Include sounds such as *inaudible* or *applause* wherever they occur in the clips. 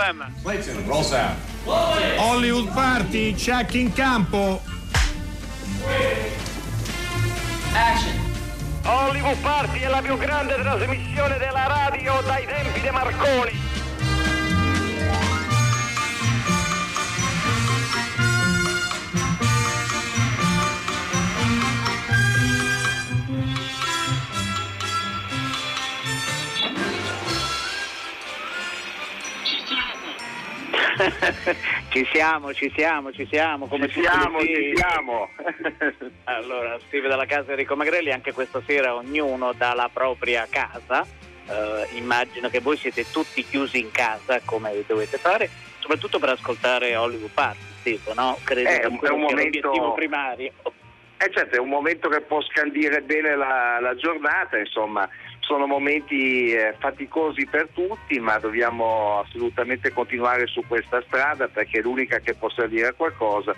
No problem. Clayton, roll sound. Hollywood Party, check in campo. Action. Hollywood Party è la più grande trasmissione della radio dai tempi di Marconi. *laughs* ci siamo, ci siamo, ci siamo. Come ci siamo, ci siamo. *laughs* allora, Steve dalla casa Enrico Magrelli, anche questa sera ognuno dalla propria casa. Uh, immagino che voi siete tutti chiusi in casa come dovete fare, soprattutto per ascoltare Hollywood Party, Steve, no? Credo è, che è un momento... l'obiettivo primario. Eh certo, è un momento che può scandire bene la, la giornata, insomma sono momenti eh, faticosi per tutti, ma dobbiamo assolutamente continuare su questa strada perché è l'unica che possa dire qualcosa.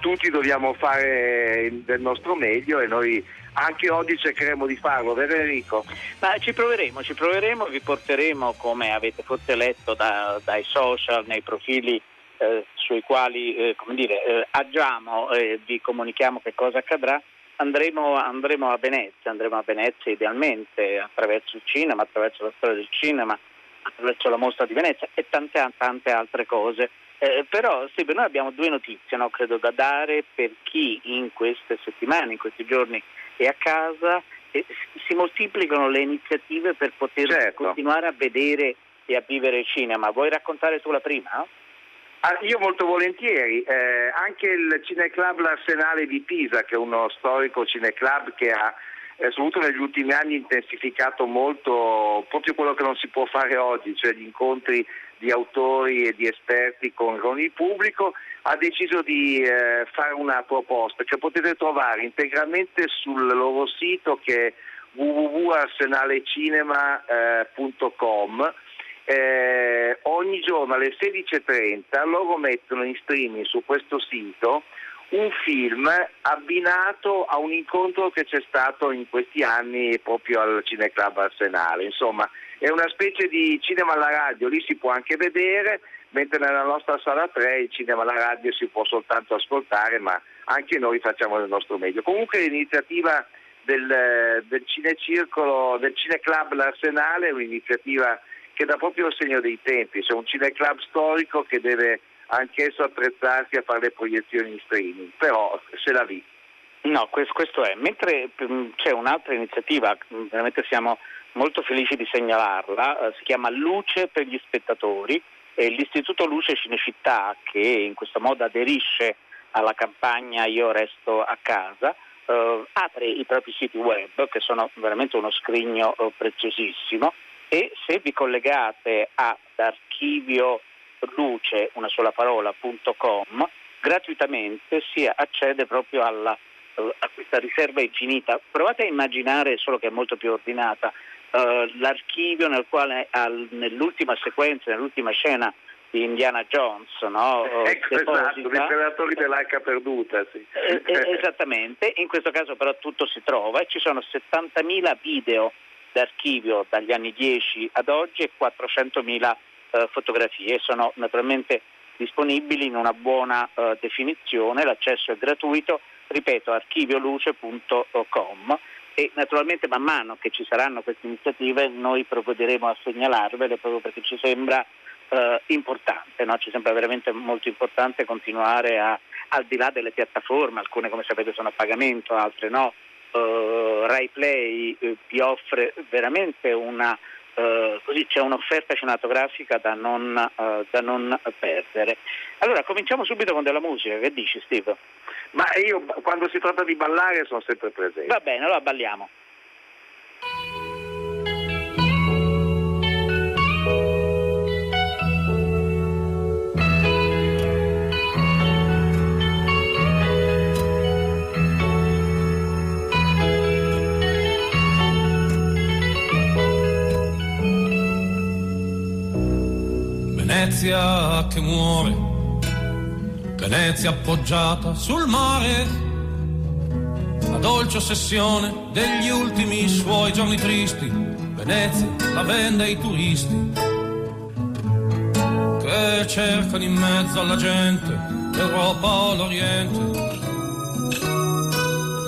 Tutti dobbiamo fare del nostro meglio e noi anche oggi cercheremo di farlo, vero Enrico? Ma ci proveremo, ci proveremo, vi porteremo come avete forse letto da, dai social, nei profili eh, sui quali eh, dire, eh, agiamo e vi comunichiamo che cosa accadrà andremo, andremo, a Venezia, andremo a Venezia idealmente attraverso il cinema, attraverso la storia del cinema, attraverso la mostra di Venezia e tante, tante altre cose. Eh, però sì, noi abbiamo due notizie, no, credo, da dare per chi in queste settimane, in questi giorni è a casa e si moltiplicano le iniziative per poter certo. continuare a vedere e a vivere il cinema. Vuoi raccontare tu la prima? Ah, io molto volentieri, eh, anche il Cineclub L'Arsenale di Pisa, che è uno storico cineclub che ha eh, soprattutto negli ultimi anni intensificato molto proprio quello che non si può fare oggi, cioè gli incontri di autori e di esperti con, con il pubblico, ha deciso di eh, fare una proposta che potete trovare integralmente sul loro sito che è www.arsenalecinema.com eh, ogni giorno alle 16.30 loro mettono in streaming su questo sito un film abbinato a un incontro che c'è stato in questi anni proprio al Cineclub Arsenale. Insomma, è una specie di cinema alla radio, lì si può anche vedere, mentre nella nostra sala 3 il cinema alla radio si può soltanto ascoltare, ma anche noi facciamo il nostro meglio. Comunque l'iniziativa del, del Cinecircolo, del Cineclub L'Arsenale è un'iniziativa che dà proprio il segno dei tempi, c'è un cineclub storico che deve anch'esso attrezzarsi a fare le proiezioni in streaming, però se la vi. No, questo è. Mentre mm, c'è un'altra iniziativa, mm, veramente siamo molto felici di segnalarla, eh, si chiama Luce per gli spettatori l'Istituto Luce Cinecittà che in questo modo aderisce alla campagna Io resto a casa, eh, apre i propri siti web che sono veramente uno scrigno eh, preziosissimo e se vi collegate ad archivio luce, una sola parola.com, gratuitamente si accede proprio alla, a questa riserva infinita. Provate a immaginare, solo che è molto più ordinata, uh, l'archivio nel quale al, nell'ultima sequenza, nell'ultima scena di Indiana Jones, no? *laughs* ecco, esatto, i predatori perduta. Sì. Eh, eh, esattamente, in questo caso però tutto si trova e ci sono 70.000 video d'archivio dagli anni 10 ad oggi e 400.000 eh, fotografie. Sono naturalmente disponibili in una buona eh, definizione, l'accesso è gratuito, ripeto archivioluce.com e naturalmente man mano che ci saranno queste iniziative noi provvederemo a segnalarvele proprio perché ci sembra eh, importante, no? ci sembra veramente molto importante continuare a, al di là delle piattaforme, alcune come sapete sono a pagamento, altre no, uh, Rai Play uh, vi offre veramente una, uh, così c'è un'offerta cinematografica da non, da non, perdere. Allora cominciamo subito con della musica, che dici Steve? Ma io quando si tratta di ballare sono sempre presente. Va bene, allora balliamo. Venezia che muore, Venezia appoggiata sul mare, la dolce ossessione degli ultimi suoi giorni tristi, Venezia la vende ai turisti. cercano in mezzo alla gente, l'Europa o l'Oriente,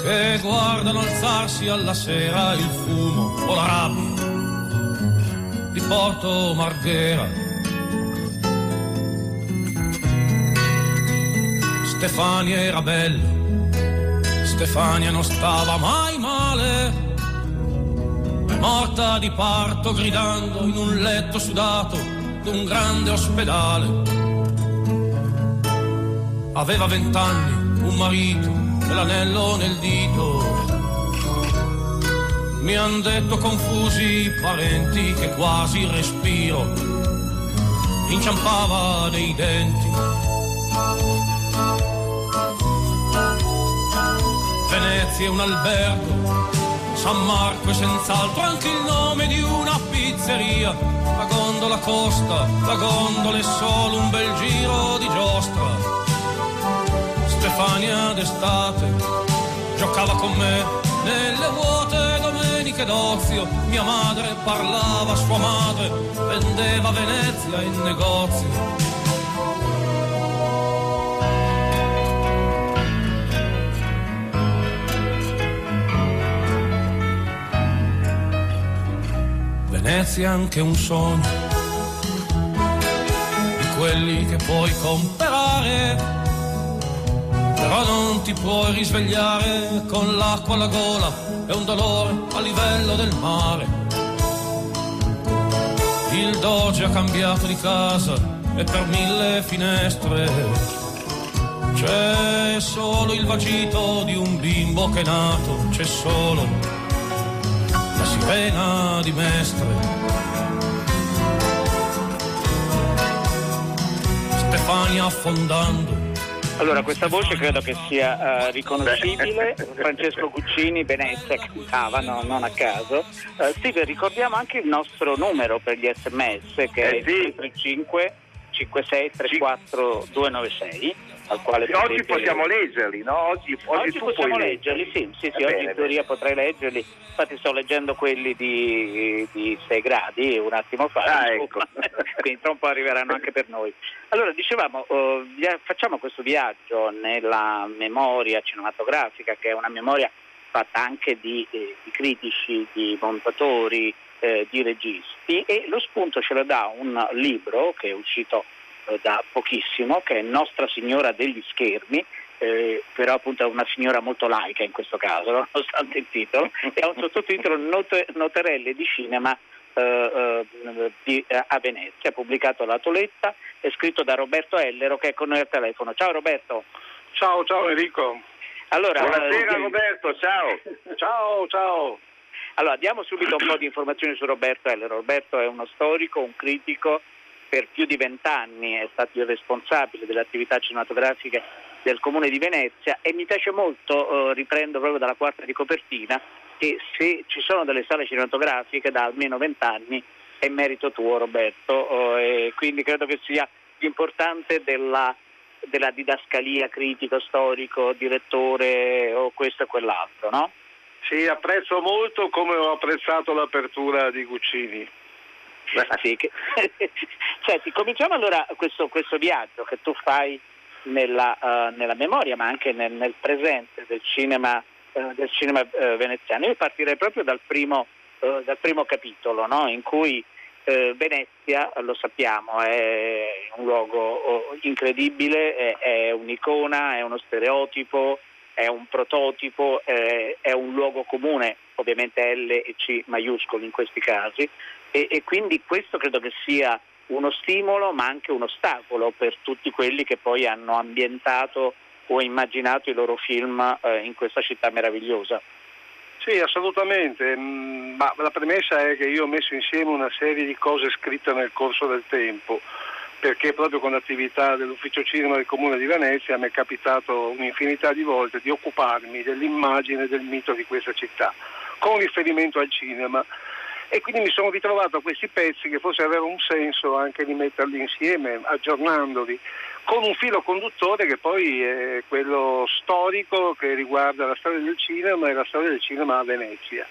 che guardano alzarsi alla sera il fumo o la rabbia di Porto Marghera. Stefania era bella, Stefania non stava mai male morta di parto gridando in un letto sudato d'un grande ospedale. Aveva vent'anni, un marito e l'anello nel dito. Mi han detto confusi i parenti che quasi respiro inciampava nei denti. Venezia è un albergo San Marco è senz'altro anche il nome di una pizzeria. La gondola costa, la gondola è solo un bel giro di giostra. Stefania d'estate giocava con me nelle vuote domeniche d'ozio. Mia madre parlava a sua madre, vendeva Venezia in negozio. Venezia anche un sogno di quelli che puoi comprare, però non ti puoi risvegliare con l'acqua alla gola e un dolore a livello del mare. Il doge ha cambiato di casa e per mille finestre c'è solo il vagito di un bimbo che è nato, c'è solo pena di Mestre. Stefania affondando. Allora, questa voce credo che sia uh, riconoscibile. Francesco Guccini, Venezia, cantavano, non a caso. Uh, Steve, ricordiamo anche il nostro numero per gli sms che eh, è sì. 35 56 34 296 al quale potete... Oggi possiamo leggerli, no? Oggi, oggi, oggi possiamo leggerli, leggerli, sì, sì, sì oggi in teoria potrei leggerli, infatti sto leggendo quelli di, di 6 gradi un attimo fa, ah, ecco. *laughs* quindi tra un po' arriveranno anche per noi. Allora, dicevamo, uh, facciamo questo viaggio nella memoria cinematografica, che è una memoria fatta anche di, eh, di critici, di montatori, eh, di registi e lo spunto ce lo dà un libro che è uscito eh, da pochissimo, che è Nostra Signora degli Schermi, eh, però appunto è una signora molto laica in questo caso, *laughs* nonostante il titolo, e ha un sottotitolo Not- Noterelle di cinema eh, eh, di, a Venezia, pubblicato da Toletta, è scritto da Roberto Ellero che è con noi al telefono. Ciao Roberto. Ciao, ciao Enrico. Allora, Buonasera eh, Roberto, ciao. ciao, ciao. Allora, diamo subito un po' di informazioni su Roberto Ellero. Roberto è uno storico, un critico, per più di vent'anni è stato il responsabile delle attività cinematografiche del Comune di Venezia e mi piace molto, eh, riprendo proprio dalla quarta di copertina, che se ci sono delle sale cinematografiche da almeno vent'anni è merito tuo Roberto eh, e quindi credo che sia importante della, della didascalia critico, storico, direttore o questo e quell'altro, no? Sì, apprezzo molto come ho apprezzato l'apertura di Guccini. Sì, che... *laughs* Senti, cominciamo allora questo, questo, viaggio che tu fai nella, uh, nella memoria ma anche nel, nel presente del cinema, uh, del cinema uh, veneziano. Io partirei proprio dal primo, dal primo capitolo no? in cui Venezia, lo sappiamo, è un luogo oh, incredibile, è, è un'icona, è uno stereotipo, è un prototipo, è, è un luogo comune, ovviamente L e C maiuscoli in questi casi, e, e quindi questo credo che sia uno stimolo ma anche un ostacolo per tutti quelli che poi hanno ambientato o immaginato i loro film eh, in questa città meravigliosa. Sì, assolutamente, mm, ma la premessa è che io ho messo insieme una serie di cose scritte nel corso del tempo, perché proprio con l'attività dell'ufficio cinema del Comune di Venezia mi è capitato un'infinità di volte di occuparmi dell'immagine del mito di questa città, con riferimento al cinema e quindi mi sono ritrovato a questi pezzi che forse aveva un senso anche di metterli insieme, aggiornandoli, con un filo conduttore che poi è quello storico che riguarda la storia del cinema e la storia del cinema a Venezia.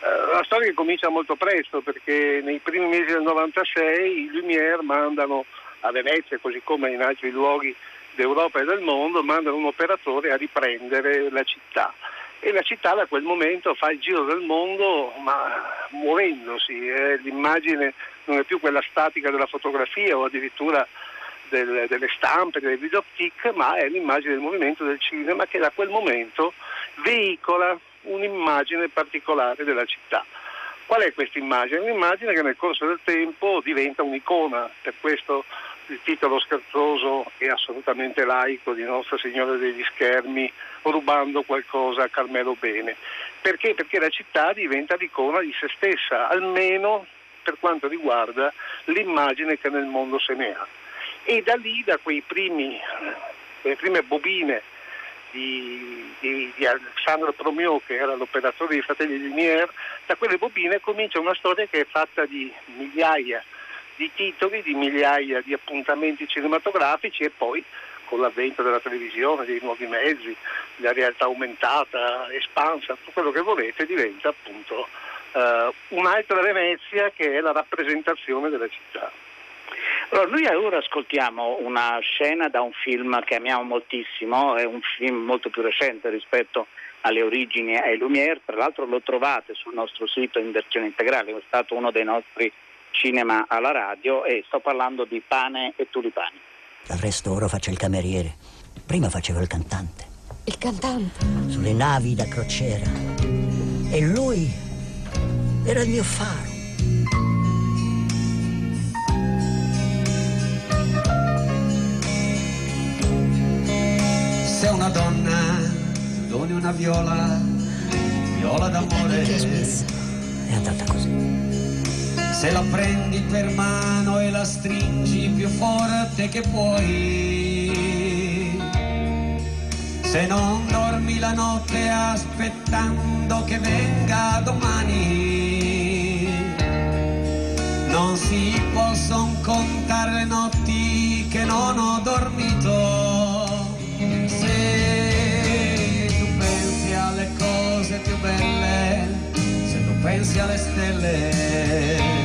Uh, la storia comincia molto presto perché nei primi mesi del 96 i Lumière mandano a Venezia, così come in altri luoghi d'Europa e del mondo, mandano un operatore a riprendere la città e la città da quel momento fa il giro del mondo ma muovendosi, eh, l'immagine non è più quella statica della fotografia o addirittura del, delle stampe, delle videoclick, ma è l'immagine del movimento del cinema che da quel momento veicola un'immagine particolare della città. Qual è questa immagine? Un'immagine che nel corso del tempo diventa un'icona, per questo il titolo scherzoso e assolutamente laico di Nostra Signora degli Schermi, rubando qualcosa a Carmelo Bene. Perché? Perché la città diventa l'icona di se stessa, almeno per quanto riguarda l'immagine che nel mondo se ne ha. E da lì, da quei primi, quelle prime bobine di, di, di Alessandro Promio, che era l'operatore dei fratelli Lumière, da quelle bobine comincia una storia che è fatta di migliaia di titoli, di migliaia di appuntamenti cinematografici e poi con l'avvento della televisione, dei nuovi mezzi, la realtà aumentata, espansa, tutto quello che volete, diventa appunto eh, un'altra Venezia che è la rappresentazione della città. Allora, noi ora ascoltiamo una scena da un film che amiamo moltissimo, è un film molto più recente rispetto alle origini ai Lumière, tra l'altro lo trovate sul nostro sito in versione integrale, è stato uno dei nostri cinema alla radio e sto parlando di pane e tulipani. Del resto ora faccio il cameriere. Prima facevo il cantante. Il cantante? Sulle navi da crociera. E lui era il mio faro. Se una donna doni una viola, viola d'amore. È andata così. Se la prendi per mano e la stringi più forte che puoi. Se non dormi la notte aspettando che venga domani. Non si possono contare le notti che non ho dormito. Se tu pensi alle cose più belle, se tu pensi alle stelle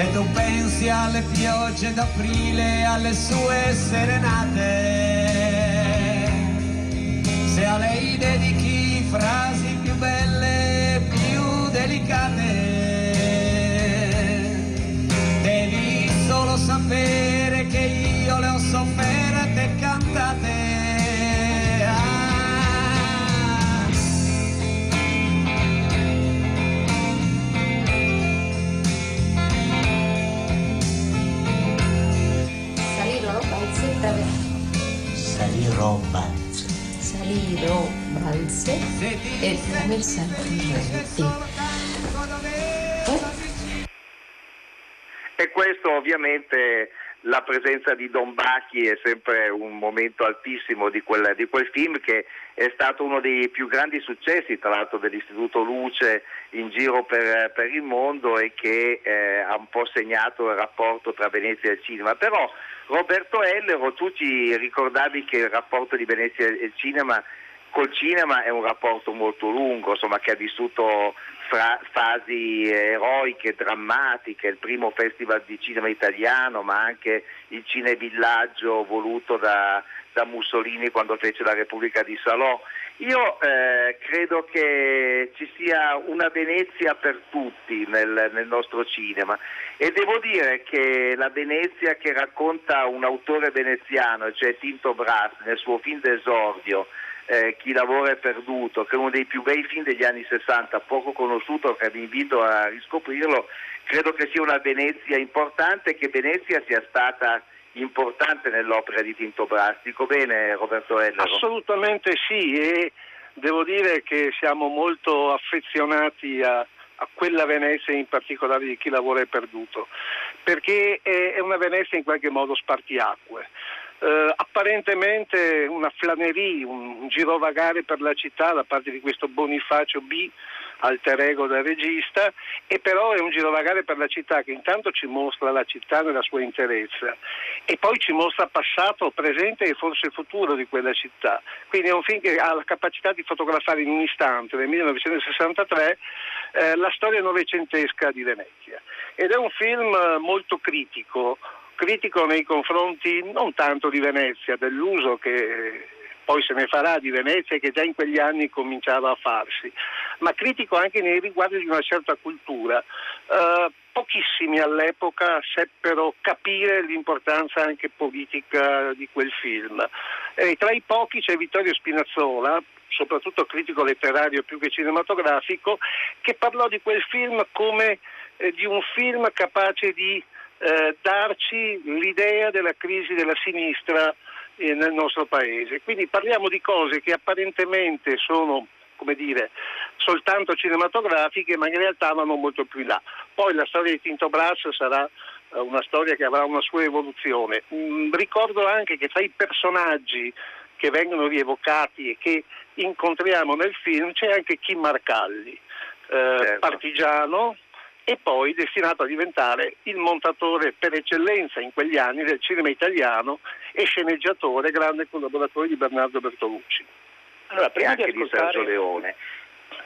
se tu pensi alle piogge d'aprile, alle sue serenate, se a lei dedichi frasi più belle, più delicate, devi solo sapere che io Salirò balze e traversa E questo ovviamente la presenza di Don Bacchi è sempre un momento altissimo di quel, di quel, film che è stato uno dei più grandi successi tra l'altro dell'Istituto Luce in giro per, per il mondo e che eh, ha un po' segnato il rapporto tra Venezia e il cinema. Però Roberto Ellero, tu ci ricordavi che il rapporto di Venezia e il cinema col cinema è un rapporto molto lungo, insomma, che ha vissuto fra fasi eroiche, drammatiche, il primo festival di cinema italiano, ma anche il cinevillaggio voluto da, da Mussolini quando fece la Repubblica di Salò. Io eh, credo che ci sia una Venezia per tutti nel, nel, nostro cinema e devo dire che la Venezia che racconta un autore veneziano, cioè Tinto Brass, nel suo film d'esordio, eh, Chi lavora è perduto, che è uno dei più bei film degli anni 60, poco conosciuto, che vi invito a riscoprirlo, credo che sia una Venezia importante e che Venezia sia stata importante nell'opera di Tinto Brass. Dico bene Roberto Ellero? Assolutamente sì e devo dire che siamo molto affezionati a, a quella Venezia in particolare di chi lavora è perduto, perché è, è una Venezia in qualche modo spartiacque eh, apparentemente una flanerie, un, girovagare per la città da parte di questo Bonifacio B alter ego del regista, e però è un girovagare per la città che intanto ci mostra la città nella sua interezza e poi ci mostra passato, presente e forse futuro di quella città. Quindi è un film che ha la capacità di fotografare in un istante, nel 1963, eh, la storia novecentesca di Venezia. Ed è un film eh, molto critico, critico nei confronti non tanto di Venezia, dell'uso che poi se ne farà di Venezia che già in quegli anni cominciava a farsi, ma critico anche nei riguardi di una certa cultura. Uh, pochissimi all'epoca seppero capire l'importanza anche politica di quel film. E tra i pochi c'è Vittorio Spinazzola, soprattutto critico letterario più che cinematografico, che parlò di quel film come eh, di un film capace di eh, darci l'idea della crisi della sinistra eh, nel nostro paese. Quindi parliamo di cose che apparentemente sono come dire, soltanto cinematografiche, ma in realtà vanno molto più in là. Poi la storia di Tinto Brass sarà eh, una storia che avrà una sua evoluzione. Mm, ricordo anche che tra i personaggi che vengono rievocati e che incontriamo nel film c'è anche Kim Marcalli, eh, certo. partigiano, e poi destinato a diventare il montatore per eccellenza in quegli anni del cinema italiano e sceneggiatore, grande collaboratore di Bernardo Bertolucci. Allora, prima di ascoltare... di Leone.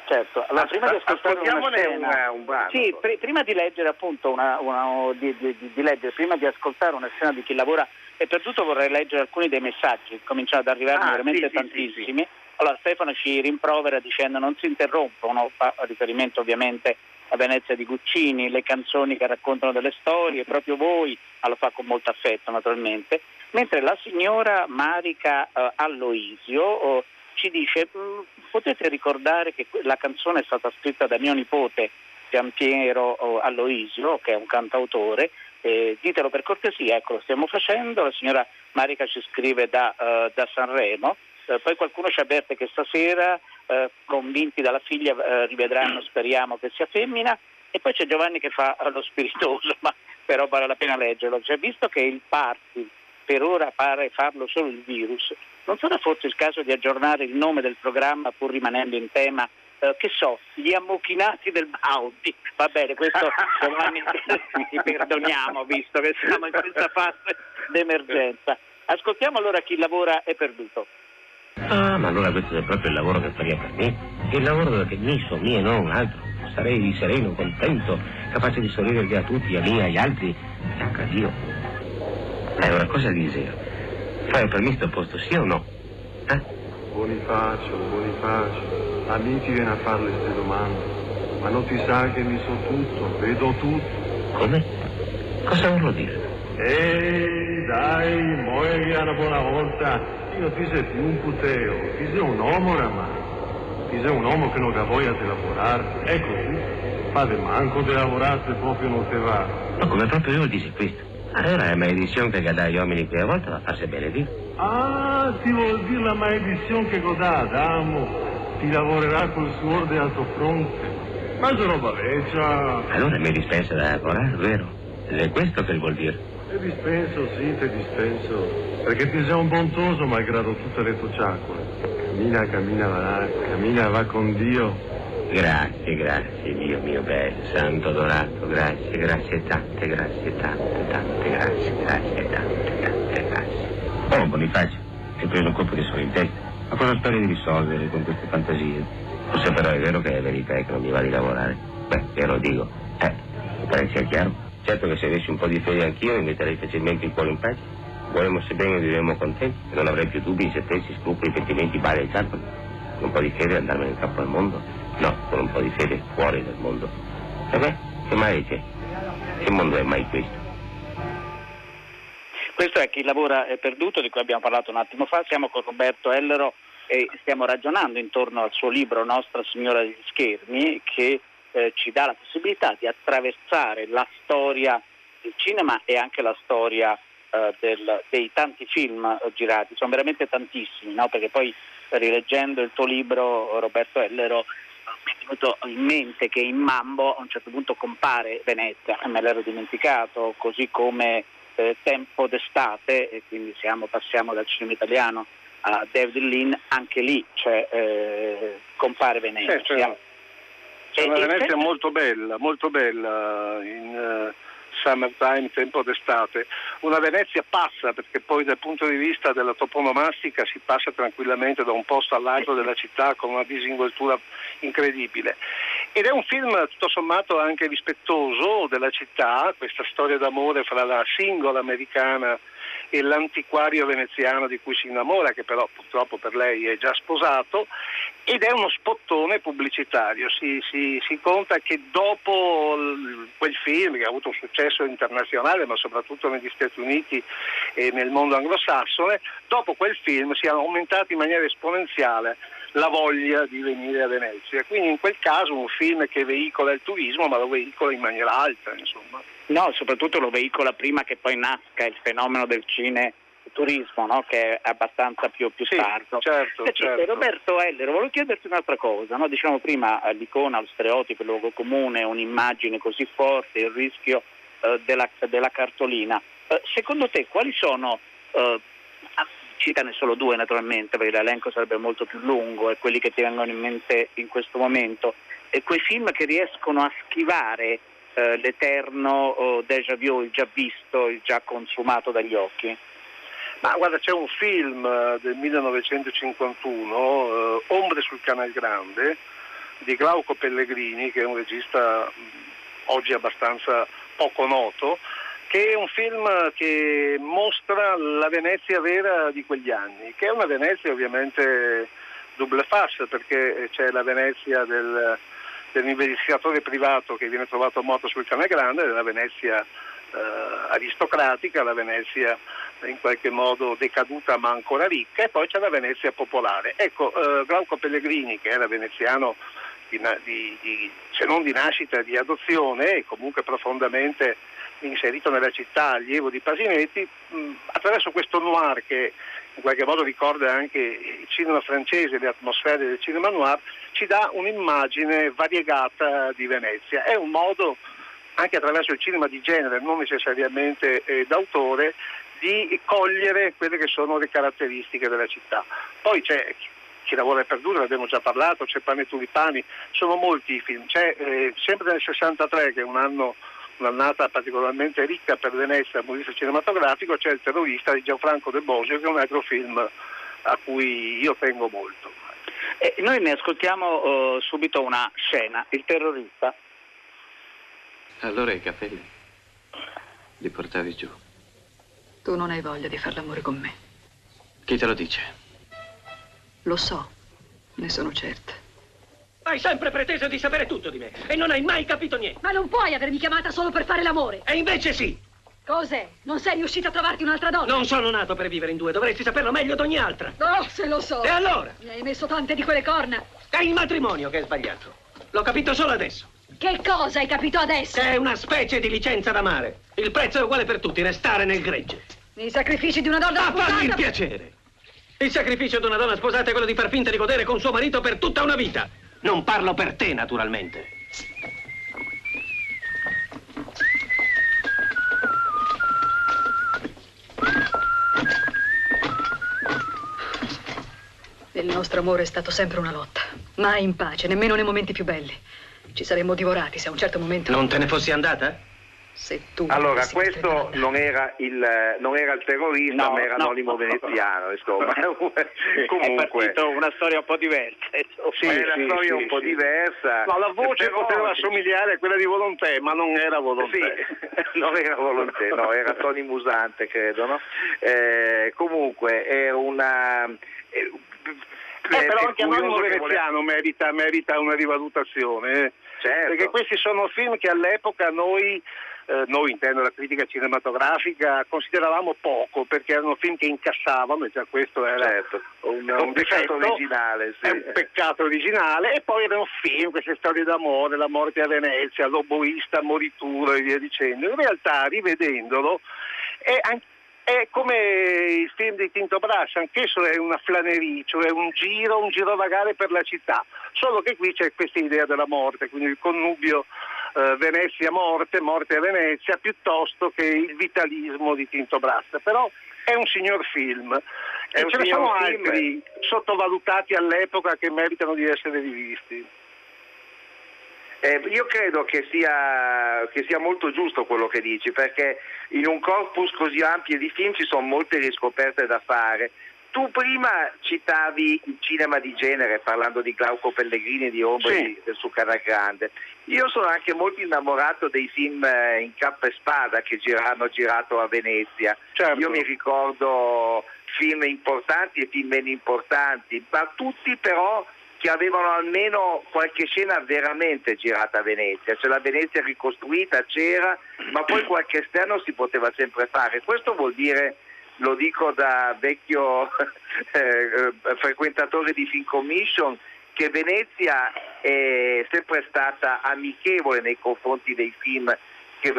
Certo, allora, prima di ascoltare una scena, un, un. Sì, pr- prima di leggere appunto una, una, di, di, di, leggere, prima di ascoltare una scena di chi lavora e per tutto vorrei leggere alcuni dei messaggi, cominciano ad arrivarmi ah, veramente sì, tantissimi. Sì, sì, allora Stefano ci rimprovera dicendo non si interrompono, fa riferimento ovviamente a Venezia di Guccini, le canzoni che raccontano delle storie, proprio voi, ah, lo fa con molto affetto naturalmente, mentre la signora Marica uh, Alloisio uh, ci dice mm, potete ricordare che la canzone è stata scritta da mio nipote Giampiero uh, Alloisio, che è un cantautore, eh, ditelo per cortesia, ecco lo stiamo facendo, la signora Marica ci scrive da, da Sanremo, poi qualcuno ci avverte che stasera eh, convinti dalla figlia, eh, rivedranno, speriamo che sia femmina. E poi c'è Giovanni che fa lo spiritoso, *laughs* ma però vale la pena leggerlo. Cioè, visto che il party per ora pare farlo solo il virus, non sarà forse il caso di aggiornare il nome del programma pur rimanendo in tema eh, che so, gli ammochinati del Bounty. Va bene, questo *laughs* Giovanni ti perdoniamo visto che siamo in questa fase d'emergenza. Ascoltiamo allora chi lavora è perduto. Ah, ma allora questo è proprio il lavoro che faria per me. Il lavoro che mi so mio e non altro. Sarei sereno, contento, capace di sorridere a tutti, a me, agli altri. Sacra Dio. Eh, ora cosa dice? Fai per me sto posto, sì o no? Eh? Bonifacio, Bonifacio, amici viene a fare queste domande, ma non ti sa che mi so tutto, vedo tutto. Come? Cosa vuol dire? Ehi, dai, muoia una buona volta. Io ti sei più un puteo, ti sei un uomo oramai. Ti sei un uomo che non ha voglia di lavorare. È così. Fate manco di lavorare se proprio non te va. Ma come proprio io dice questo? Allora è maledizione che dà agli uomini qui a volta va a farsi bene Dio. Ah, ti vuol dire la maledizione che godà Adamo? Ti lavorerà col suor del alto fronte. Ma è roba vecchia. Allora mi dispensa da lavorare, vero? Ed è questo che vuol dire. Te dispenso, sì, te dispenso. Perché ti sei un bontoso malgrado tutte le tue ciacole. Cammina, cammina, va, cammina, va con Dio. Grazie, grazie, Dio mio bello, santo adorato, grazie, grazie tante, grazie tante, tante, grazie, grazie tante, tante, grazie. Oh, Bonifacio, hai preso un colpo di sole in testa. Ma cosa speri di risolvere con queste fantasie? Forse però è vero che è verità e che non mi va di lavorare. Beh, te lo dico. Eh, mi pare sia chiaro. Certo che se avessi un po' di fede anch'io mi metterei facilmente il cuore in pace. Vorremmo bene e vivremmo contenti e non avrei più dubbi, incertezze, scrupoli, pentimenti, bali e calcoli. Con un po' di fede andarmene in capo al mondo? No, con un po' di fede fuori dal mondo. E beh, che mai c'è? Che mondo è mai questo? Questo è chi lavora è perduto, di cui abbiamo parlato un attimo fa. Siamo con Roberto Ellero e stiamo ragionando intorno al suo libro Nostra Signora degli Schermi, che eh, ci dà la possibilità di attraversare la storia del cinema e anche la storia eh, del, dei tanti film eh, girati, sono veramente tantissimi, no? perché poi rileggendo il tuo libro Roberto Ellero mi è venuto in mente che in Mambo a un certo punto compare Venezia, me l'ero dimenticato, così come eh, Tempo d'estate, e quindi siamo, passiamo dal cinema italiano a David Lean, anche lì cioè, eh, compare Venezia. Certo C'è una Venezia molto bella, molto bella in uh, summertime, tempo d'estate. Una Venezia passa perché poi dal punto di vista della toponomastica si passa tranquillamente da un posto all'altro della città con una disinvoltura incredibile. Ed è un film tutto sommato anche rispettoso della città, questa storia d'amore fra la singola americana e l'antiquario veneziano di cui si innamora, che però purtroppo per lei è già sposato, ed è uno spottone pubblicitario. Si, si, si conta che dopo quel film, che ha avuto un successo internazionale, ma soprattutto negli Stati Uniti e nel mondo anglosassone, dopo quel film si è aumentato in maniera esponenziale la voglia di venire a Venezia. Quindi in quel caso un film che veicola il turismo, ma lo veicola in maniera alta, insomma. No, soprattutto lo veicola prima che poi nasca il fenomeno del cineturismo, no? che è abbastanza più, più sì, tardo. Certo, certo. Roberto Heller, volevo chiederti un'altra cosa. No? Diciamo prima eh, l'icona, lo stereotipo, il luogo comune, un'immagine così forte, il rischio eh, della, della, cartolina. Eh, secondo te quali sono, eh, citane solo due naturalmente, perché l'elenco sarebbe molto più lungo e quelli che ti vengono in mente in questo momento, e quei film che riescono a schivare eh, l'eterno oh, déjà vu, il già visto, il già consumato dagli occhi? Ma guarda, c'è un film eh, del 1951, eh, Ombre sul Canal Grande, di Glauco Pellegrini, che è un regista oggi abbastanza poco noto, che è un film che mostra la Venezia vera di quegli anni, che è una Venezia ovviamente double face, perché c'è la Venezia del, dell'investigatore privato che viene trovato morto sul Canale Grande, della Venezia eh, aristocratica, la Venezia in qualche modo decaduta ma ancora ricca e poi c'è la Venezia popolare. Ecco, eh, Glauco Pellegrini che era veneziano di, di, di, se non di nascita di adozione e comunque profondamente inserito nella città, allievo di Pasinetti, mh, attraverso questo noir che in qualche modo ricorda anche il cinema francese, le atmosfere del cinema noir, ci dà un'immagine variegata di Venezia. È un modo, anche attraverso il cinema di genere, non necessariamente eh, d'autore, di cogliere quelle che sono le caratteristiche della città. Poi c'è chi lavora per Dura, abbiamo già parlato, c'è Pane Tulipani, sono molti i film. C'è eh, sempre nel 63, che è un anno un'annata particolarmente ricca per Venezia dal punto di vista cinematografico, c'è il terrorista di Gianfranco De Bosio, che è un altro film a cui io tengo molto. E noi ne ascoltiamo uh, subito una scena, il terrorista. Allora i capelli li portavi giù. Tu non hai voglia di far l'amore con me. Chi te lo dice? Lo so, ne sono certa. Hai sempre preteso di sapere tutto di me e non hai mai capito niente. Ma non puoi avermi chiamata solo per fare l'amore. E invece sì. Cos'è? Non sei riuscita a trovarti un'altra donna? Non sono nato per vivere in due, dovresti saperlo meglio di ogni altra. Oh, se lo so. E allora? Mi hai messo tante di quelle corna. È il matrimonio che è sbagliato. L'ho capito solo adesso. Che cosa hai capito adesso? Che è una specie di licenza da mare. Il prezzo è uguale per tutti, restare nel gregge. I sacrifici di una donna A sposata... farmi il piacere. Il sacrificio di una donna sposata è quello di far finta di godere con suo marito per tutta una vita. Non parlo per te, naturalmente. Il nostro amore è stato sempre una lotta. Mai in pace, nemmeno nei momenti più belli. Ci saremmo divorati se a un certo momento... Non te ne fossi andata? Se tu... Allora, questo non era il, non era il terrorista, No, ma era no. l'anonimo veneziano, insomma. *laughs* È Comunque, partito una storia un po' diversa. sì, è una sì, storia sì, un po' sì. diversa. No, la voce però- poteva assomigliare a quella di Volontè, ma non era Volontè. Sì, *laughs* non era Volontè, no, era *laughs* Tony Musante, credo, no? Eh, comunque, è una... eh, Eh, però è anche Anonimo Veneziano merita, merita una rivalutazione, eh. Certo. perché questi sono film che all'epoca noi, eh, noi intendo la critica cinematografica, consideravamo poco, perché erano film che incassavano, e già questo era Certo. un, Un peccato difetto, originale, sì. è un peccato originale, e poi erano film, queste storie d'amore, la morte a Venezia, l'oboista, Morituro e via dicendo. In realtà, rivedendolo, è anche è come il film di Tinto Brass, anch'esso è una flanerie, cioè un giro, un girovagare per la città, solo che qui c'è questa idea della morte, quindi il connubio eh, Venezia-morte, morte a Venezia, piuttosto che il vitalismo di Tinto Brass. Però è un signor film È e un ce ne sono altri sottovalutati all'epoca che meritano di essere rivisti. Eh, io credo che sia, che sia, molto giusto quello che dici, perché in un corpus così ampio di film ci sono molte riscoperte da fare. Tu prima citavi il cinema di genere parlando di Glauco Pellegrini di Ombre Sì. di- su Grande. Io sono anche molto innamorato dei film eh, in cappa e spada che hanno girato a Venezia. Certo. Io mi ricordo film importanti e film meno importanti, ma tutti però che avevano almeno qualche scena veramente girata a Venezia, cioè la Venezia ricostruita c'era, ma poi *clears throat* qualche esterno si poteva sempre fare. Questo vuol dire, lo dico da vecchio *laughs* eh, eh, frequentatore di Film Commission, che Venezia è sempre stata amichevole nei confronti dei film che,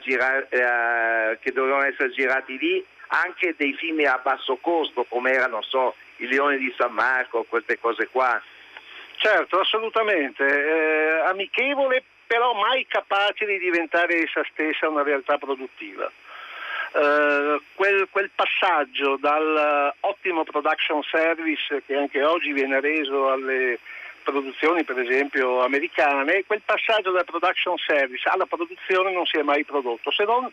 girare, eh, che dovevano essere girati lì, anche dei film a basso costo come erano, so, Il Leone di San Marco, queste cose qua. Certo, assolutamente. Eh, amichevole, però mai capace di diventare essa stessa una realtà produttiva. Eh, quel, quel passaggio dal ottimo production service che anche oggi viene reso alle produzioni per esempio americane, quel passaggio dal production service alla produzione non si è mai prodotto, se non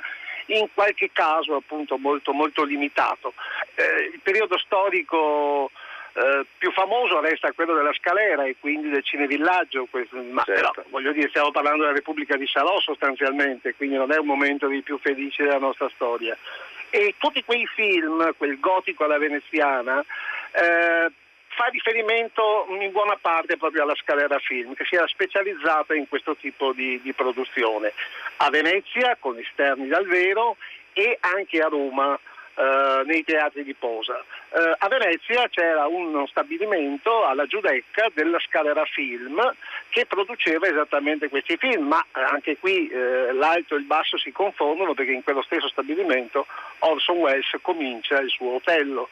in qualche caso appunto molto, molto limitato. Eh, il periodo storico eh, più famoso resta quello della Scalera e quindi del Cinevillaggio, questo- ma però voglio dire stiamo parlando della Repubblica di Salò sostanzialmente, quindi non è un momento dei più felici della nostra storia. E tutti quei film, quel gotico alla veneziana, eh, fa riferimento in buona parte proprio alla Scalera Film, che si era specializzata in questo tipo di, di produzione. A Venezia, con esterni dal vero, e anche a Roma, eh, nei teatri di posa. Eh, a Venezia c'era uno stabilimento alla Giudecca della Scalera Film che produceva esattamente questi film, ma anche qui eh, l'alto e il basso si confondono perché in quello stesso stabilimento Orson Welles comincia il suo Otello.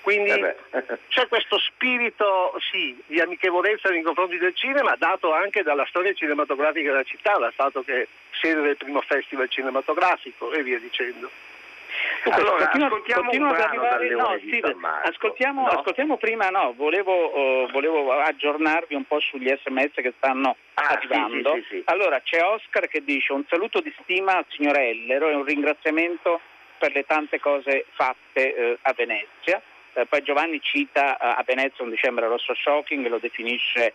Quindi *laughs* c'è questo spirito sì, di amichevolezza nei confronti del cinema, dato anche dalla storia cinematografica della città, dal fatto che è sede del primo festival cinematografico e via dicendo. Allora, continua, ascoltiamo continua ad arrivare. No, Marco. ascoltiamo, No? ascoltiamo prima, no, volevo, eh, volevo aggiornarvi un po' sugli sms che stanno Ah, arrivando. sì, sì, sì. Allora, c'è Oscar che dice un saluto di stima al signor Ellero e un ringraziamento per le tante cose fatte eh, a Venezia. Eh, poi Giovanni cita eh, a Venezia un dicembre rosso shocking, lo definisce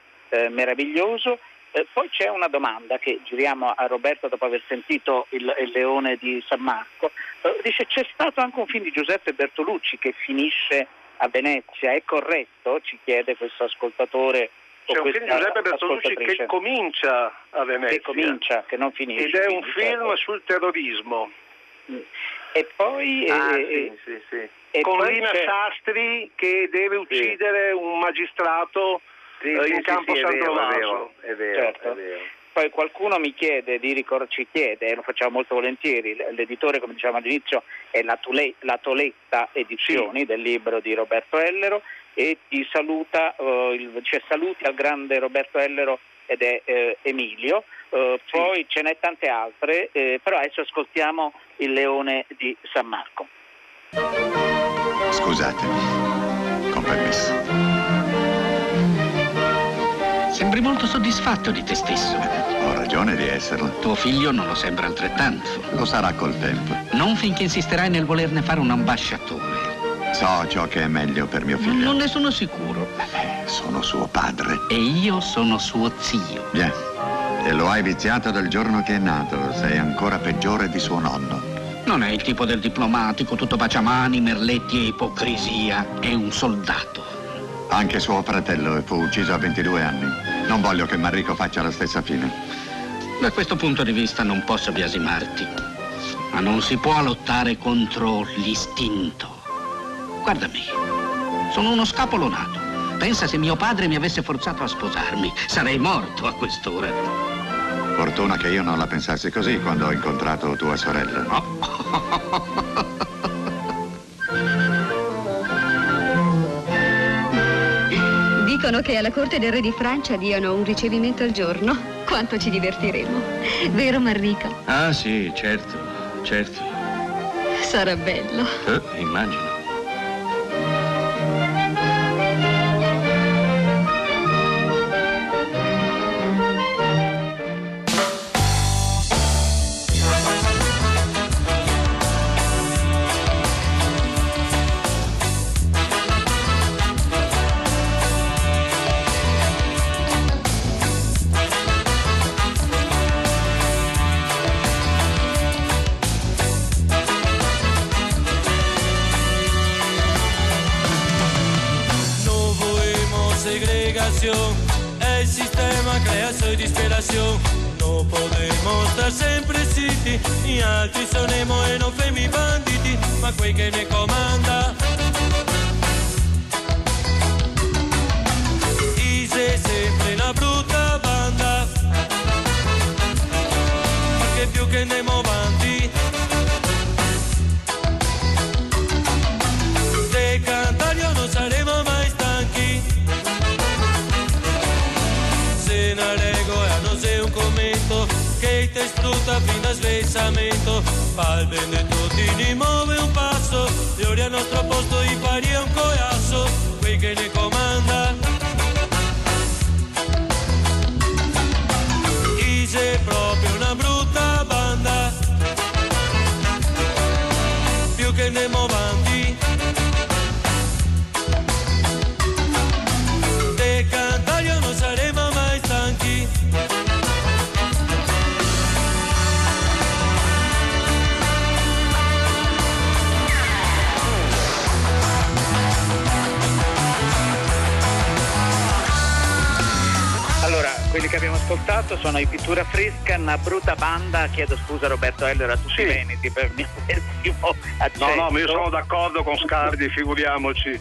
meraviglioso. Eh, poi c'è una domanda che giriamo a Roberto dopo aver sentito il, il Leone di San Marco. Eh, dice c'è stato anche un film di Giuseppe Bertolucci che finisce a Venezia, è corretto? Ci chiede questo ascoltatore. C'è un film di Giuseppe Bertolucci che comincia a Venezia. Che comincia, che non finisce. Ed è un film certo. sul terrorismo. E poi... Ah, eh, sì, eh, e Con Lina c'è- Sastri che deve uccidere un magistrato Sì, eh, sì, in sì, campo sì, è San vero, è vero, è vero, Certo. è vero. Poi qualcuno mi chiede, di ricor- ci chiede, e lo facciamo molto volentieri, l- l'editore come dicevamo all'inizio è la, Tule- la Toletta Edizioni del libro di Roberto Ellero e ti saluta, eh, il- cioè, saluti al grande Roberto Ellero ed è eh, Emilio, Eh, poi ce n'è tante altre, eh, però adesso ascoltiamo il Leone di San Marco. Scusatemi, con permesso. Molto soddisfatto di te stesso. Ho ragione di esserlo. Tuo figlio non lo sembra altrettanto. Lo sarà col tempo. Non finché insisterai nel volerne fare un ambasciatore. So ciò che è meglio per mio figlio. Non ne sono sicuro. Sono suo padre. E io sono suo zio. Bien. E lo hai viziato dal giorno che è nato. Sei ancora peggiore di suo nonno. Non è il tipo del diplomatico, tutto baciamani, merletti e ipocrisia. È un soldato. Anche suo fratello fu ucciso a 22 anni. Non voglio che Marrico faccia la stessa fine. Da questo punto di vista non posso biasimarti. Ma non si può lottare contro l'istinto. Guardami, sono uno scapolo nato. Pensa se mio padre mi avesse forzato a sposarmi. Sarei morto a quest'ora. Fortuna che io non la pensassi così quando ho incontrato tua sorella. *laughs* Dicono che alla corte del re di Francia diano un ricevimento al giorno. Quanto ci divertiremo. Vero Marrico? Ah sì, certo, certo. Sarà bello. Eh, immagino. Svezamento. Fa il bene di tutti, ni muove un passo, e ora al nostro posto i pari è un corasso, quei che ne comanda. Che abbiamo ascoltato sono i Pittura Fresca, una brutta banda, chiedo scusa Roberto Heller a tutti i veneti per il mio pessimo *laughs* accento. No, no, ma io sono d'accordo con Scardi, figuriamoci.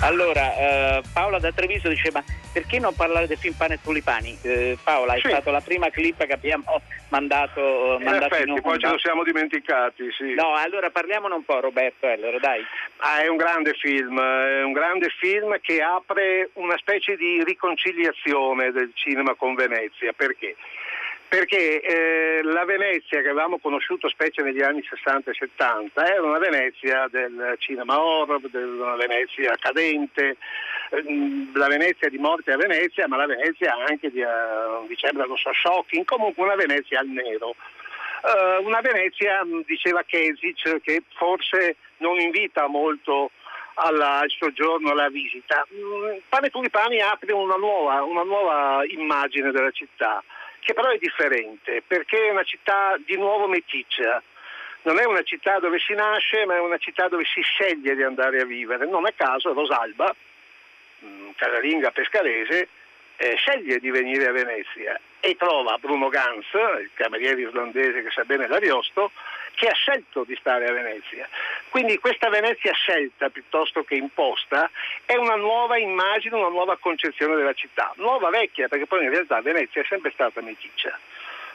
Allora, eh, Paola da Treviso dice ma perché non parlare del film Pane e Tulipani? Eh, Paola, è Sì. stata la prima clip che abbiamo mandato, eh, In mandato effetti, in poi ce lo siamo dimenticati, sì. No, allora parliamone un po' Roberto Heller, dai. Ah, è un grande film, è un grande film che apre una specie di riconciliazione del cinema con Venezia. Perché? Perché eh, la Venezia che avevamo conosciuto specie negli anni 60 e 70 era una Venezia del cinema horror, una Venezia cadente, ehm, la Venezia di Morte a Venezia, ma la Venezia anche di uh, Dicembre allo so shocking, comunque una Venezia al nero. Eh, una Venezia, diceva Kesic, che forse non invita molto alla- al soggiorno, alla visita. Pane Tulipani apre una nuova, una nuova immagine della città, che però è differente, perché è una città di nuovo meticcia. Non è una città dove si nasce, ma è una città dove si sceglie di andare a vivere. Non a caso Rosalba, mh, casalinga pescarese, eh, sceglie di venire a Venezia e trova Bruno Gans, il cameriere irlandese che sa bene l'Ariosto, che ha scelto di stare a Venezia. Quindi questa Venezia scelta piuttosto che imposta è una nuova immagine, una nuova concezione della città, nuova vecchia, perché poi in realtà Venezia è sempre stata meticcia.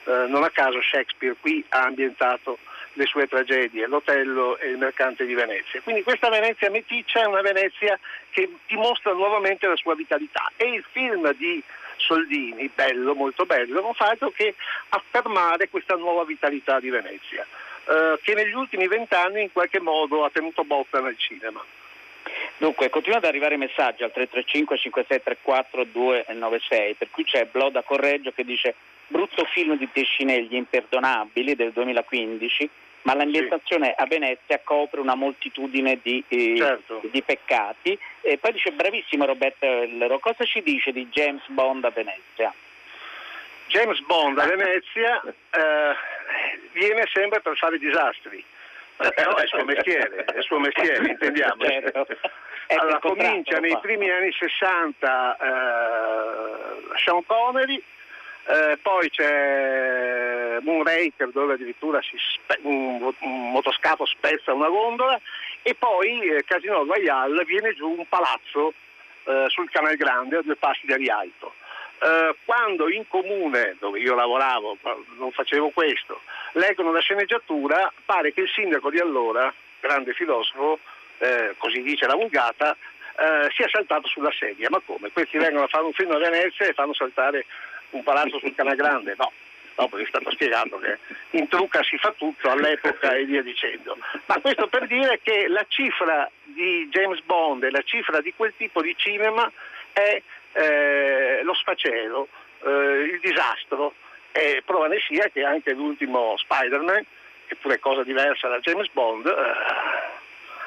Eh, non a caso Shakespeare qui ha ambientato le sue tragedie, l'Otello e il mercante di Venezia. Quindi questa Venezia meticcia è una Venezia che dimostra nuovamente la sua vitalità e il film di Soldini, bello, molto bello, non fa altro che affermare questa nuova vitalità di Venezia, eh, che negli ultimi vent'anni in qualche modo ha tenuto botta nel cinema. Dunque, continuano ad arrivare messaggi al 335 5634 296, per cui c'è Bloda Correggio che dice brutto film di Tescinelli imperdonabili del 2015, ma l'ambientazione a Venezia copre una moltitudine di, eh, Certo. di peccati. E poi dice bravissimo Roberto Ellero, cosa ci dice di James Bond a Venezia? James Bond a Venezia eh, viene sempre per fare disastri. Eh, Però è il suo mestiere, è il suo mestiere, *laughs* intendiamo. Certo. Allora, comincia nei fa. primi anni 60 eh, Sean Connery, eh, poi c'è Moonraker dove addirittura si spe- un, un motoscafo spezza una gondola e poi eh, Casino Royale viene giù un palazzo eh, sul Canal Grande a due passi da Rialto. Eh, quando in comune, dove io lavoravo, non facevo questo, leggono la sceneggiatura, pare che il sindaco di allora, grande filosofo, eh, così dice la vulgata, eh, sia saltato sulla sedia. Ma come? Questi vengono a fare un film a Venezia e fanno saltare un palazzo sul Canal Grande? No. Dopo è stato spiegato che in trucca si fa tutto all'epoca e via dicendo. Ma questo per dire che la cifra di James Bond e la cifra di quel tipo di cinema è eh, lo sfacelo, eh, il disastro. E prova ne sia che anche l'ultimo Spider-Man, che pure è cosa diversa da James Bond, eh,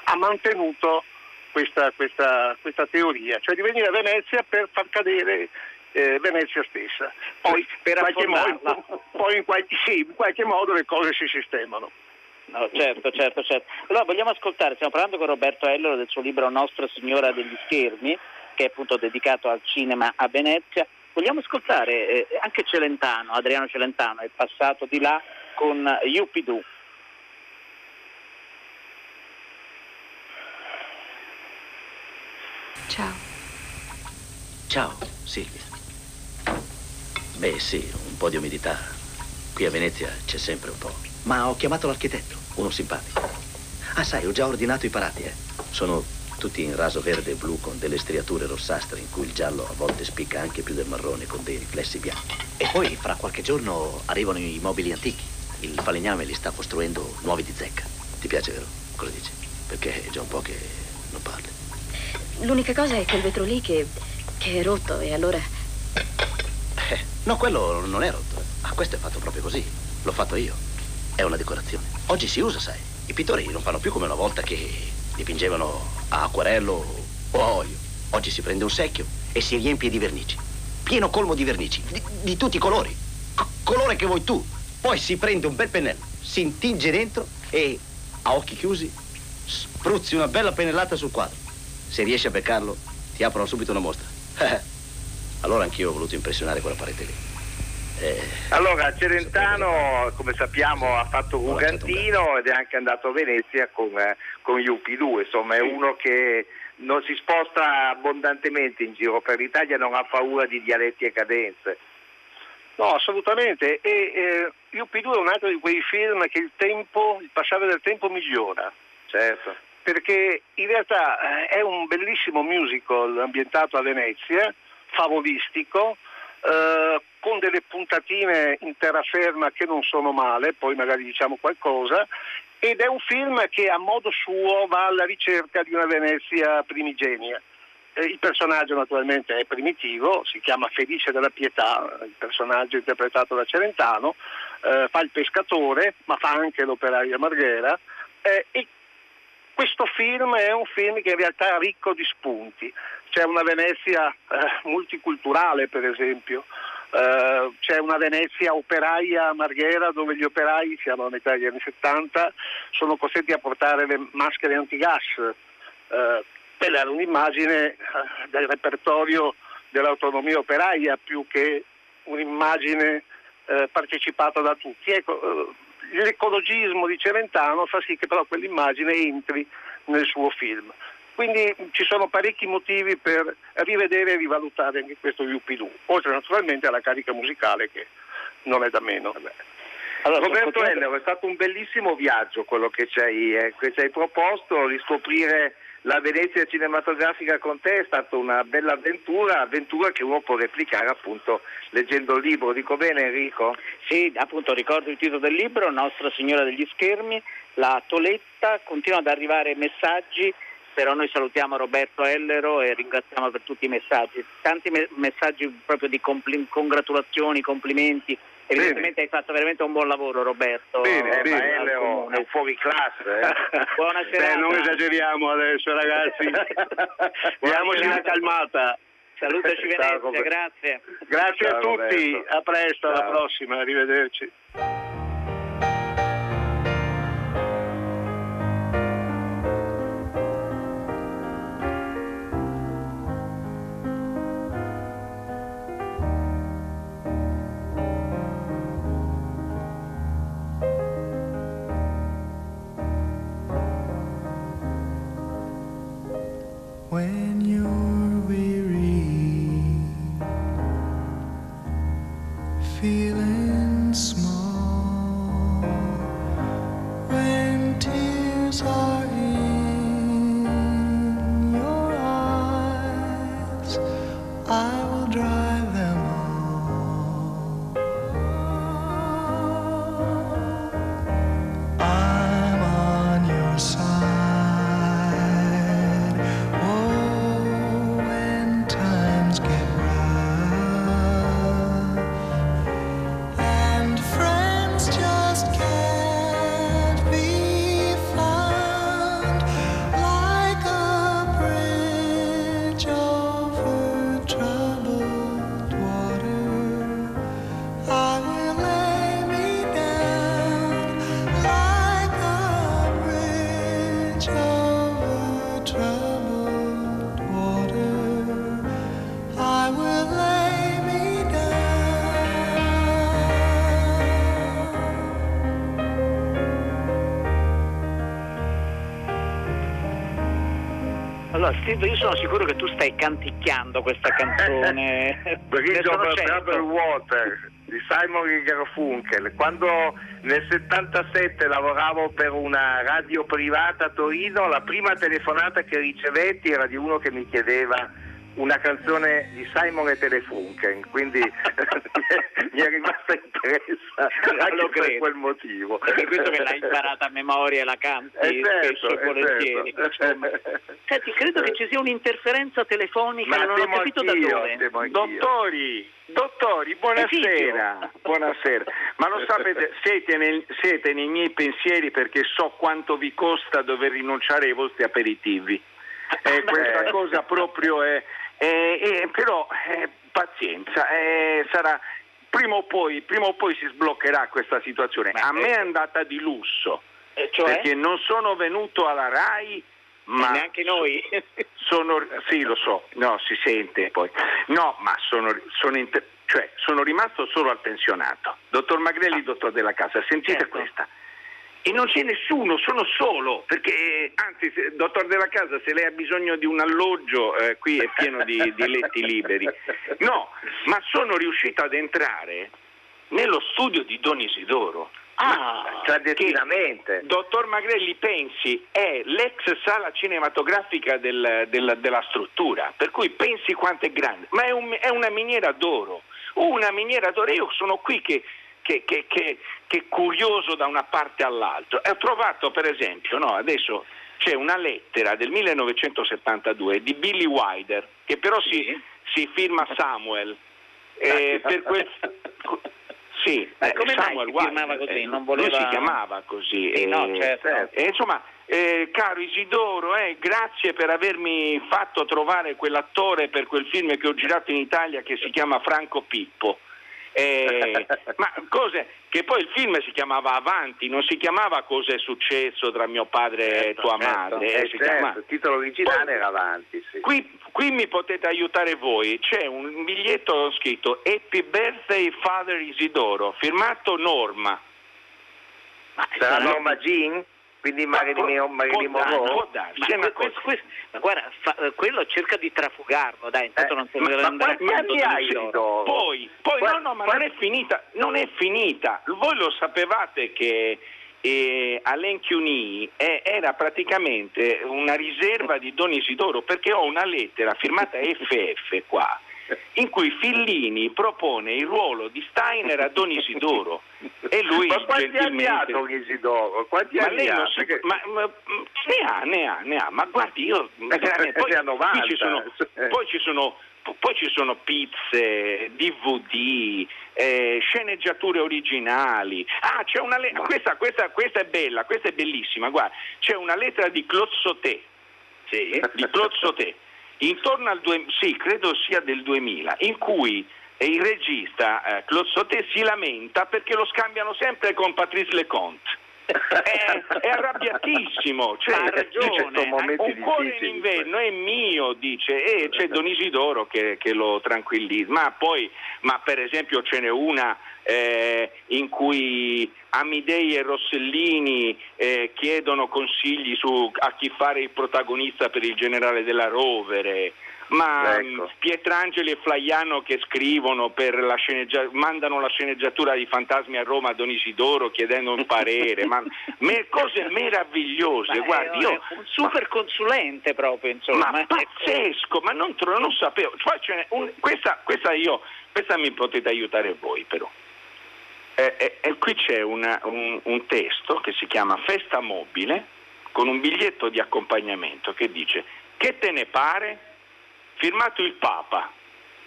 ha mantenuto questa, questa- questa teoria, cioè di venire a Venezia per far cadere eh, Venezia stessa. Poi, Per in qualche modo, poi in, qualche, sì, in qualche modo le cose si sistemano. No, certo, certo, certo. Allora vogliamo ascoltare, stiamo parlando con Roberto Ellero del suo libro Nostra Signora degli Schermi che è appunto dedicato al cinema a Venezia. Vogliamo ascoltare eh, anche Celentano, Adriano Celentano, è passato di là con Yuppidoo. Ciao. Ciao, Silvia. Beh, sì, un po' di umidità. Qui a Venezia c'è sempre un po'. Ma ho chiamato l'architetto, uno simpatico. Ah, sai, ho già ordinato i parati, eh. Sono tutti in raso verde e blu con delle striature rossastre in cui il giallo a volte spicca anche più del marrone con dei riflessi bianchi. E poi fra qualche giorno arrivano i mobili antichi. Il falegname li sta costruendo nuovi di zecca. Ti piace, vero? Cosa dici? Perché è già un po' che non parli. L'unica cosa è quel vetro lì che, che è rotto e allora... Eh, no, quello non è rotto. Ah, questo è fatto proprio così. L'ho fatto io. È una decorazione. Oggi si usa, sai. I pittori non fanno più come una volta che dipingevano a acquarello o a olio. Oggi si prende un secchio e si riempie di vernici. Pieno colmo di vernici, di, di tutti i colori. C- colore che vuoi tu. Poi si prende un bel pennello, si intinge dentro e a occhi chiusi spruzzi una bella pennellata sul quadro. Se riesci a beccarlo, ti aprono subito una mostra. *laughs* allora anch'io ho voluto impressionare quella parete lì. Allora, Celentano, come sappiamo, ha fatto Gugantino ed è anche andato a Venezia con, eh, con Yuppie 2, insomma è uno che non si sposta abbondantemente in giro per l'Italia, non ha paura di dialetti e cadenze. No, assolutamente. E eh, Yuppie 2 è un altro di quei film che il tempo, il passare del tempo migliora. Certo. Perché in realtà eh, è un bellissimo musical ambientato a Venezia, favolistico, eh, con delle puntatine in terraferma che non sono male, poi magari diciamo qualcosa, ed è un film che a modo suo va alla ricerca di una Venezia primigenia. Eh, il personaggio naturalmente è primitivo, si chiama Felice della Pietà, il personaggio interpretato da Celentano, eh, fa il pescatore, ma fa anche l'operaia Marghera, eh, e questo film è un film che in realtà è ricco di spunti. C'è una Venezia eh, multiculturale, per esempio, eh, c'è una Venezia operaia a Marghera dove gli operai, siamo a metà degli anni 70, sono costretti a portare le maschere antigas. Eh, quella era un'immagine eh, del repertorio dell'autonomia operaia più che un'immagine eh, partecipata da tutti. Ecco, l'ecologismo di Celentano fa sì che però quell'immagine entri nel suo film. Quindi ci sono parecchi motivi per rivedere e rivalutare anche questo UP2, oltre naturalmente alla carica musicale che non è da meno. Allora, Roberto Ennero, è stato un bellissimo viaggio quello che ci hai, eh, che ci hai proposto, riscoprire la Venezia cinematografica con te è stata una bella avventura, avventura che uno può replicare appunto leggendo il libro. Dico bene Enrico? Sì, appunto ricordo il titolo del libro, Nostra Signora degli Schermi, la Toletta, continuano ad arrivare messaggi, però noi salutiamo Roberto Ellero e ringraziamo per tutti i messaggi, tanti me- messaggi proprio di compli- congratulazioni, complimenti. Evidentemente hai fatto veramente un buon lavoro Roberto. Bene, Eh, bene. ma Ellero è un fuori classe. Eh? *laughs* Buona serata. Beh, non esageriamo adesso ragazzi, *laughs* diamoci una calmata. Salutaci Venezia, grazie. Grazie Ciao, a tutti, Roberto. a presto, alla Ciao. prossima, arrivederci. Steve, io sono sicuro che tu stai canticchiando questa canzone. Bridge over. Troubled Water di Simon Garfunkel. Quando nel 77 lavoravo per una radio privata a Torino, la prima telefonata che ricevetti era di uno che mi chiedeva una canzone di Simon e Telefunken, quindi *laughs* mi è rimasta impressa anche per quel motivo. È per questo che l'hai imparata a memoria e la canti Eh, certo, spesso e eh, volentieri. certo. insomma. *laughs* Senti, credo che ci sia un'interferenza telefonica, Ma non ho capito da dove. anch'io. Dottori, dottori, buonasera. Buonasera. Ma lo sapete, siete, nel- siete nei miei pensieri perché so quanto vi costa dover rinunciare ai vostri aperitivi. Eh, questa cosa proprio è... è- è- però eh, pazienza, eh, sarà... Prima o, poi, prima o poi si sbloccherà questa situazione. A me è andata di lusso, cioè? perché non sono venuto alla RAI, ma neanche noi. sono, sì, lo so, no, si sente poi. No, ma sono, sono, inter- cioè, sono rimasto solo al pensionato. Dottor Magrelli, dottor della Casa, sentite questa. E non c'è nessuno, sono solo, perché anzi, se- dottor della Casa, se lei ha bisogno di un alloggio, eh, qui è pieno di, di letti liberi. No, ma sono riuscito ad entrare nello studio di Don Isidoro. Ah, clandestinamente. Dottor Magrelli, pensi, è l'ex sala cinematografica del- della- della struttura, per cui pensi quanto è grande, ma è, un- è una miniera d'oro, una miniera d'oro, io sono qui che, che- che- che- che curioso da una parte all'altra, e ho trovato per esempio, no, adesso c'è una lettera del 1972 di Billy Wilder, che però si, si firma Samuel, eh, per quel... Sì, eh, come mai Samuel si Wilder, firmava così? eh, Non Lui voleva- si chiamava così. Sì, no, eh, certo. eh, insomma, eh, caro Isidoro, eh, grazie per avermi fatto trovare quell'attore per quel film che ho girato in Italia che si chiama Franco Pippo. Eh, ma cose che poi il film si chiamava Avanti, non si chiamava Cos'è successo tra mio padre e tua madre. eh, Eh, si certo, chiama- il titolo originale Poi- era avanti, sì. Qui, qui mi potete aiutare voi, c'è un biglietto scritto Happy Birthday Father Isidoro, firmato Norma. Sarà Norma Jean? Quindi Marilyn, Marilyn Monroe? Ma, guarda, fa- eh, quello cerca di trafugarlo, dai, intanto non so ma- ma quanti a anni hai? Poi, poi no, no, ma non è finita, non è finita. Voi lo sapevate che eh, Alain Cuny eh, era praticamente una riserva di Don Isidoro perché ho una lettera firmata *laughs* FF qua in cui Fillini propone il ruolo di Steiner a Don Isidoro e lui Ma quanti anni gentilmente ha Don Isidoro? Quanti ma anni lei ha? non si- Perché- ma- ma- ne ha, ne ha, ne ha, ma guardi io *laughs* veramente, poi, Ne ha 90, qui ci sono, poi ci sono poi ci sono pizze, DVD, eh, sceneggiature originali. Ah, c'è una le- questa, questa, questa è bella, questa è bellissima, guarda, c'è una lettera di Claude Sauté, di Sauté, intorno al due- sì, credo sia del 2000, in cui il regista eh, Claude Sauté si lamenta perché lo scambiano sempre con Patrice Leconte. È, è arrabbiatissimo, cioè, Ha ragione, un cuore in inverno è mio, dice, e c'è Don Isidoro che, che lo tranquillizza, ma poi, ma per esempio ce n'è una eh, in cui Amidei e Rossellini eh, chiedono consigli su a chi fare il protagonista per il generale della Rovere. Ma Ecco. mh, Pietrangeli e Flaiano che scrivono per la sceneggia- mandano la sceneggiatura di Fantasmi a Roma a Don Isidoro chiedendo un parere, ma *laughs* me- cose meravigliose. Ma Guardi, io, un super consulente proprio, insomma. ma pazzesco, ma non, tro- non sapevo. Un- questa, questa io, questa mi potete aiutare voi però. Eh, eh, eh, qui c'è una- un, un testo che si chiama Festa Mobile con un biglietto di accompagnamento che dice che te ne pare? Firmato il Papa.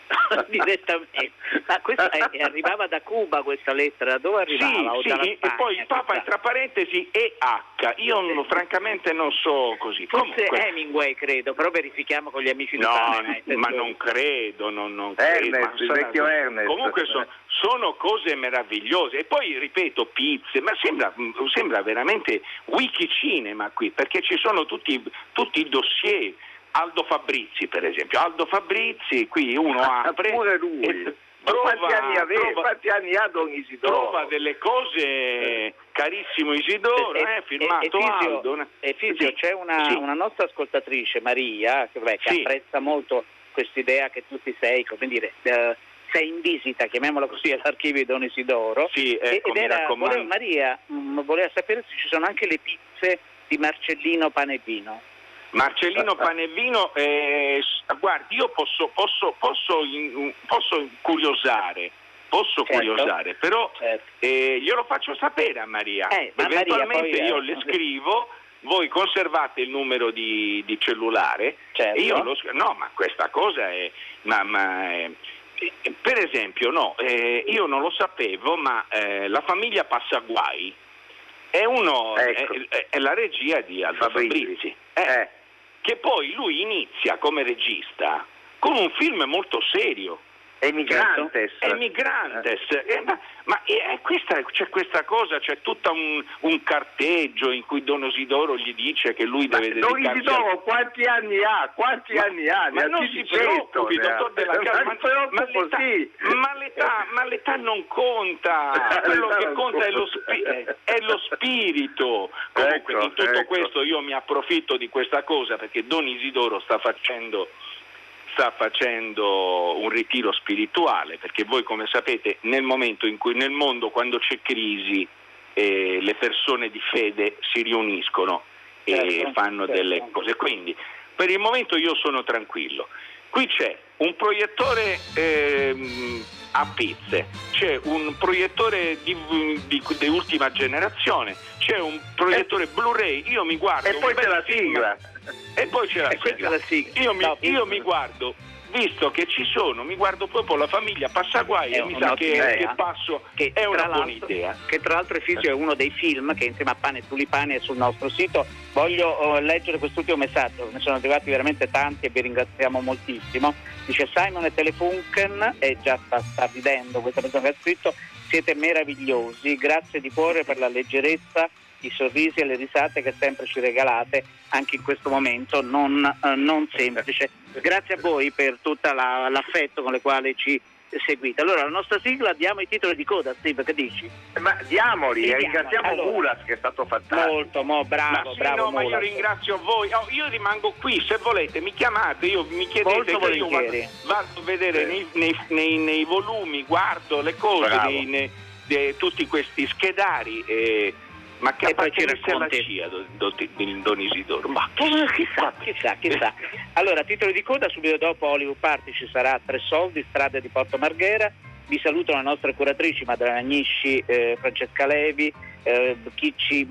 *laughs* direttamente. Ma questa è- arrivava da Cuba questa lettera, da dove arrivava? Sì, dalla sì, e poi il Papa chissà. tra parentesi EH. Io non- francamente non so così. Forse Comunque- Hemingway credo, però verifichiamo con gli amici di No, Fahrenheit. ma non credo, non, non Ernest, credo. il sarà- vecchio Ernest. Comunque so- sono cose meravigliose. E poi ripeto, pizze, ma sembra, sembra veramente wiki cinema qui, perché ci sono tutti, tutti i dossier. Aldo Fabrizi, per esempio. Aldo Fabrizi, qui uno apre. Pure lui. e- Trova- quanti anni aveva? trova- Quanti anni ha Don Isidoro? Trova delle cose, carissimo Isidoro, eh, firmato Efisio, Aldo. una- Efisio, Sì, c'è una, sì. una nostra ascoltatrice, Maria, che, vabbè, che Sì. apprezza molto quest'idea che tu ti sei, come dire, eh, sei in visita, chiamiamola così, all'archivio di Don Isidoro. Sì, E- ecco, ed era, voleva- Maria mm, voleva sapere se ci sono anche le pizze di Marcellino Pane e Vino. Marcellino *laughs* Panevino, eh, guardi, io posso, posso, posso, in- posso curiosare, posso Certo. curiosare, però eh, glielo faccio sapere a Maria. Eh, ma Eventualmente Maria io eh, le scrivo, voi conservate il numero di, di cellulare Certo. e io lo scrivo. No, ma questa cosa è... Ma, ma, eh, eh, per esempio, no, eh, io non lo sapevo, ma la famiglia Passaguai è, uno, Ecco. è, è- è la regia di Aldo Fabrizi. Fabrizi. Che poi lui inizia come regista con un film molto serio. Emigrantes. Emigrantes. Eh, ma ma è questa- c'è questa cosa, c'è tutto un, un carteggio in cui Don Isidoro gli dice che lui deve Don dedicarsi Isidoro quanti anni ha? Quanti Ma- anni ha? Ma non si preoccupi, dottor Della *laughs* Casa, Ma ma, ma l'età, sì. ma l'età- ma l'età non conta, *laughs* quello che conta è lo, spi- è lo spirito. Comunque Ecco, di tutto ecco. questo io mi approfitto di questa cosa perché Don Isidoro sta facendo sta facendo un ritiro spirituale, perché voi come sapete nel momento in cui nel mondo quando c'è crisi eh, le persone di fede si riuniscono e Certo, fanno certo. delle cose. Quindi per il momento io sono tranquillo. Qui c'è un proiettore ehm, a pizze, c'è un proiettore di, di- di ultima generazione, c'è un proiettore Blu-ray, io mi guardo E poi c'è la sigla. e poi c'è la E sigla. Io, mi, io mi guardo, visto che ci sono, mi guardo proprio la famiglia Passaguai È e mi sa che, che passo Che è una buona idea. Che tra l'altro Efisio è uno dei film che insieme a Pane e Tulipani è sul nostro sito. Voglio oh, leggere quest'ultimo messaggio, ne sono arrivati veramente tanti e vi ringraziamo moltissimo. Dice Simon e Telefunken, e già sta, sta ridendo questa persona che ha scritto, siete meravigliosi, grazie di cuore per la leggerezza, i sorrisi e le risate che sempre ci regalate anche in questo momento non, eh, non semplice. Grazie a voi per tutto l'affetto con il quale ci seguite. Allora, la nostra sigla diamo i titoli di coda, Steve, che dici? Ma diamoli, e diamoli. ringraziamo Allora. Mulas che è stato fantastico. Molto, mo, bravo, sì, bravo. no, ma io ringrazio voi. Oh, io rimango qui, se volete, mi chiamate, io mi chiedete Molto che io vado, vado a vedere Sì. nei, nei- nei- nei volumi, guardo le cose, tutti questi schedari. eh, ma che E poi ci racconti. CIA, Don, Don- Don Isidoro. Ma Oh, chissà, chissà, chissà. Allora, titoli di coda, subito dopo Hollywood Party ci sarà Tre Soldi, Strade di Porto Marghera. Vi salutano le nostre curatrici, Madalena Agnisci, eh, Francesca Levi, eh, chi, ci,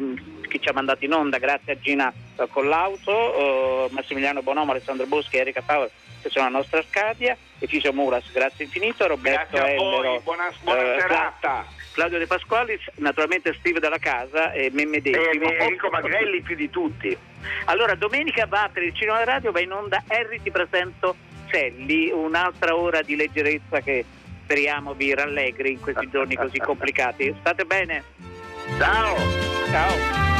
chi ci ha mandato in onda, grazie a Gina eh, Collauto, eh, Massimiliano Bonomo, Alessandro Boschi Erika Power, che sono la nostra Arcadia, Efisio Muras, grazie infinito, Roberto Grazie a voi, Ellero, buona, buona eh, serata. Claudio De Pasquali, naturalmente Steve dalla casa e me medesimo. E Enrico Magrelli più di tutti. Allora, domenica va per il Cinema Radio, va in onda Harry ti presento Celli, un'altra ora di leggerezza che speriamo vi rallegri in questi giorni così complicati. State bene? Ciao! Ciao!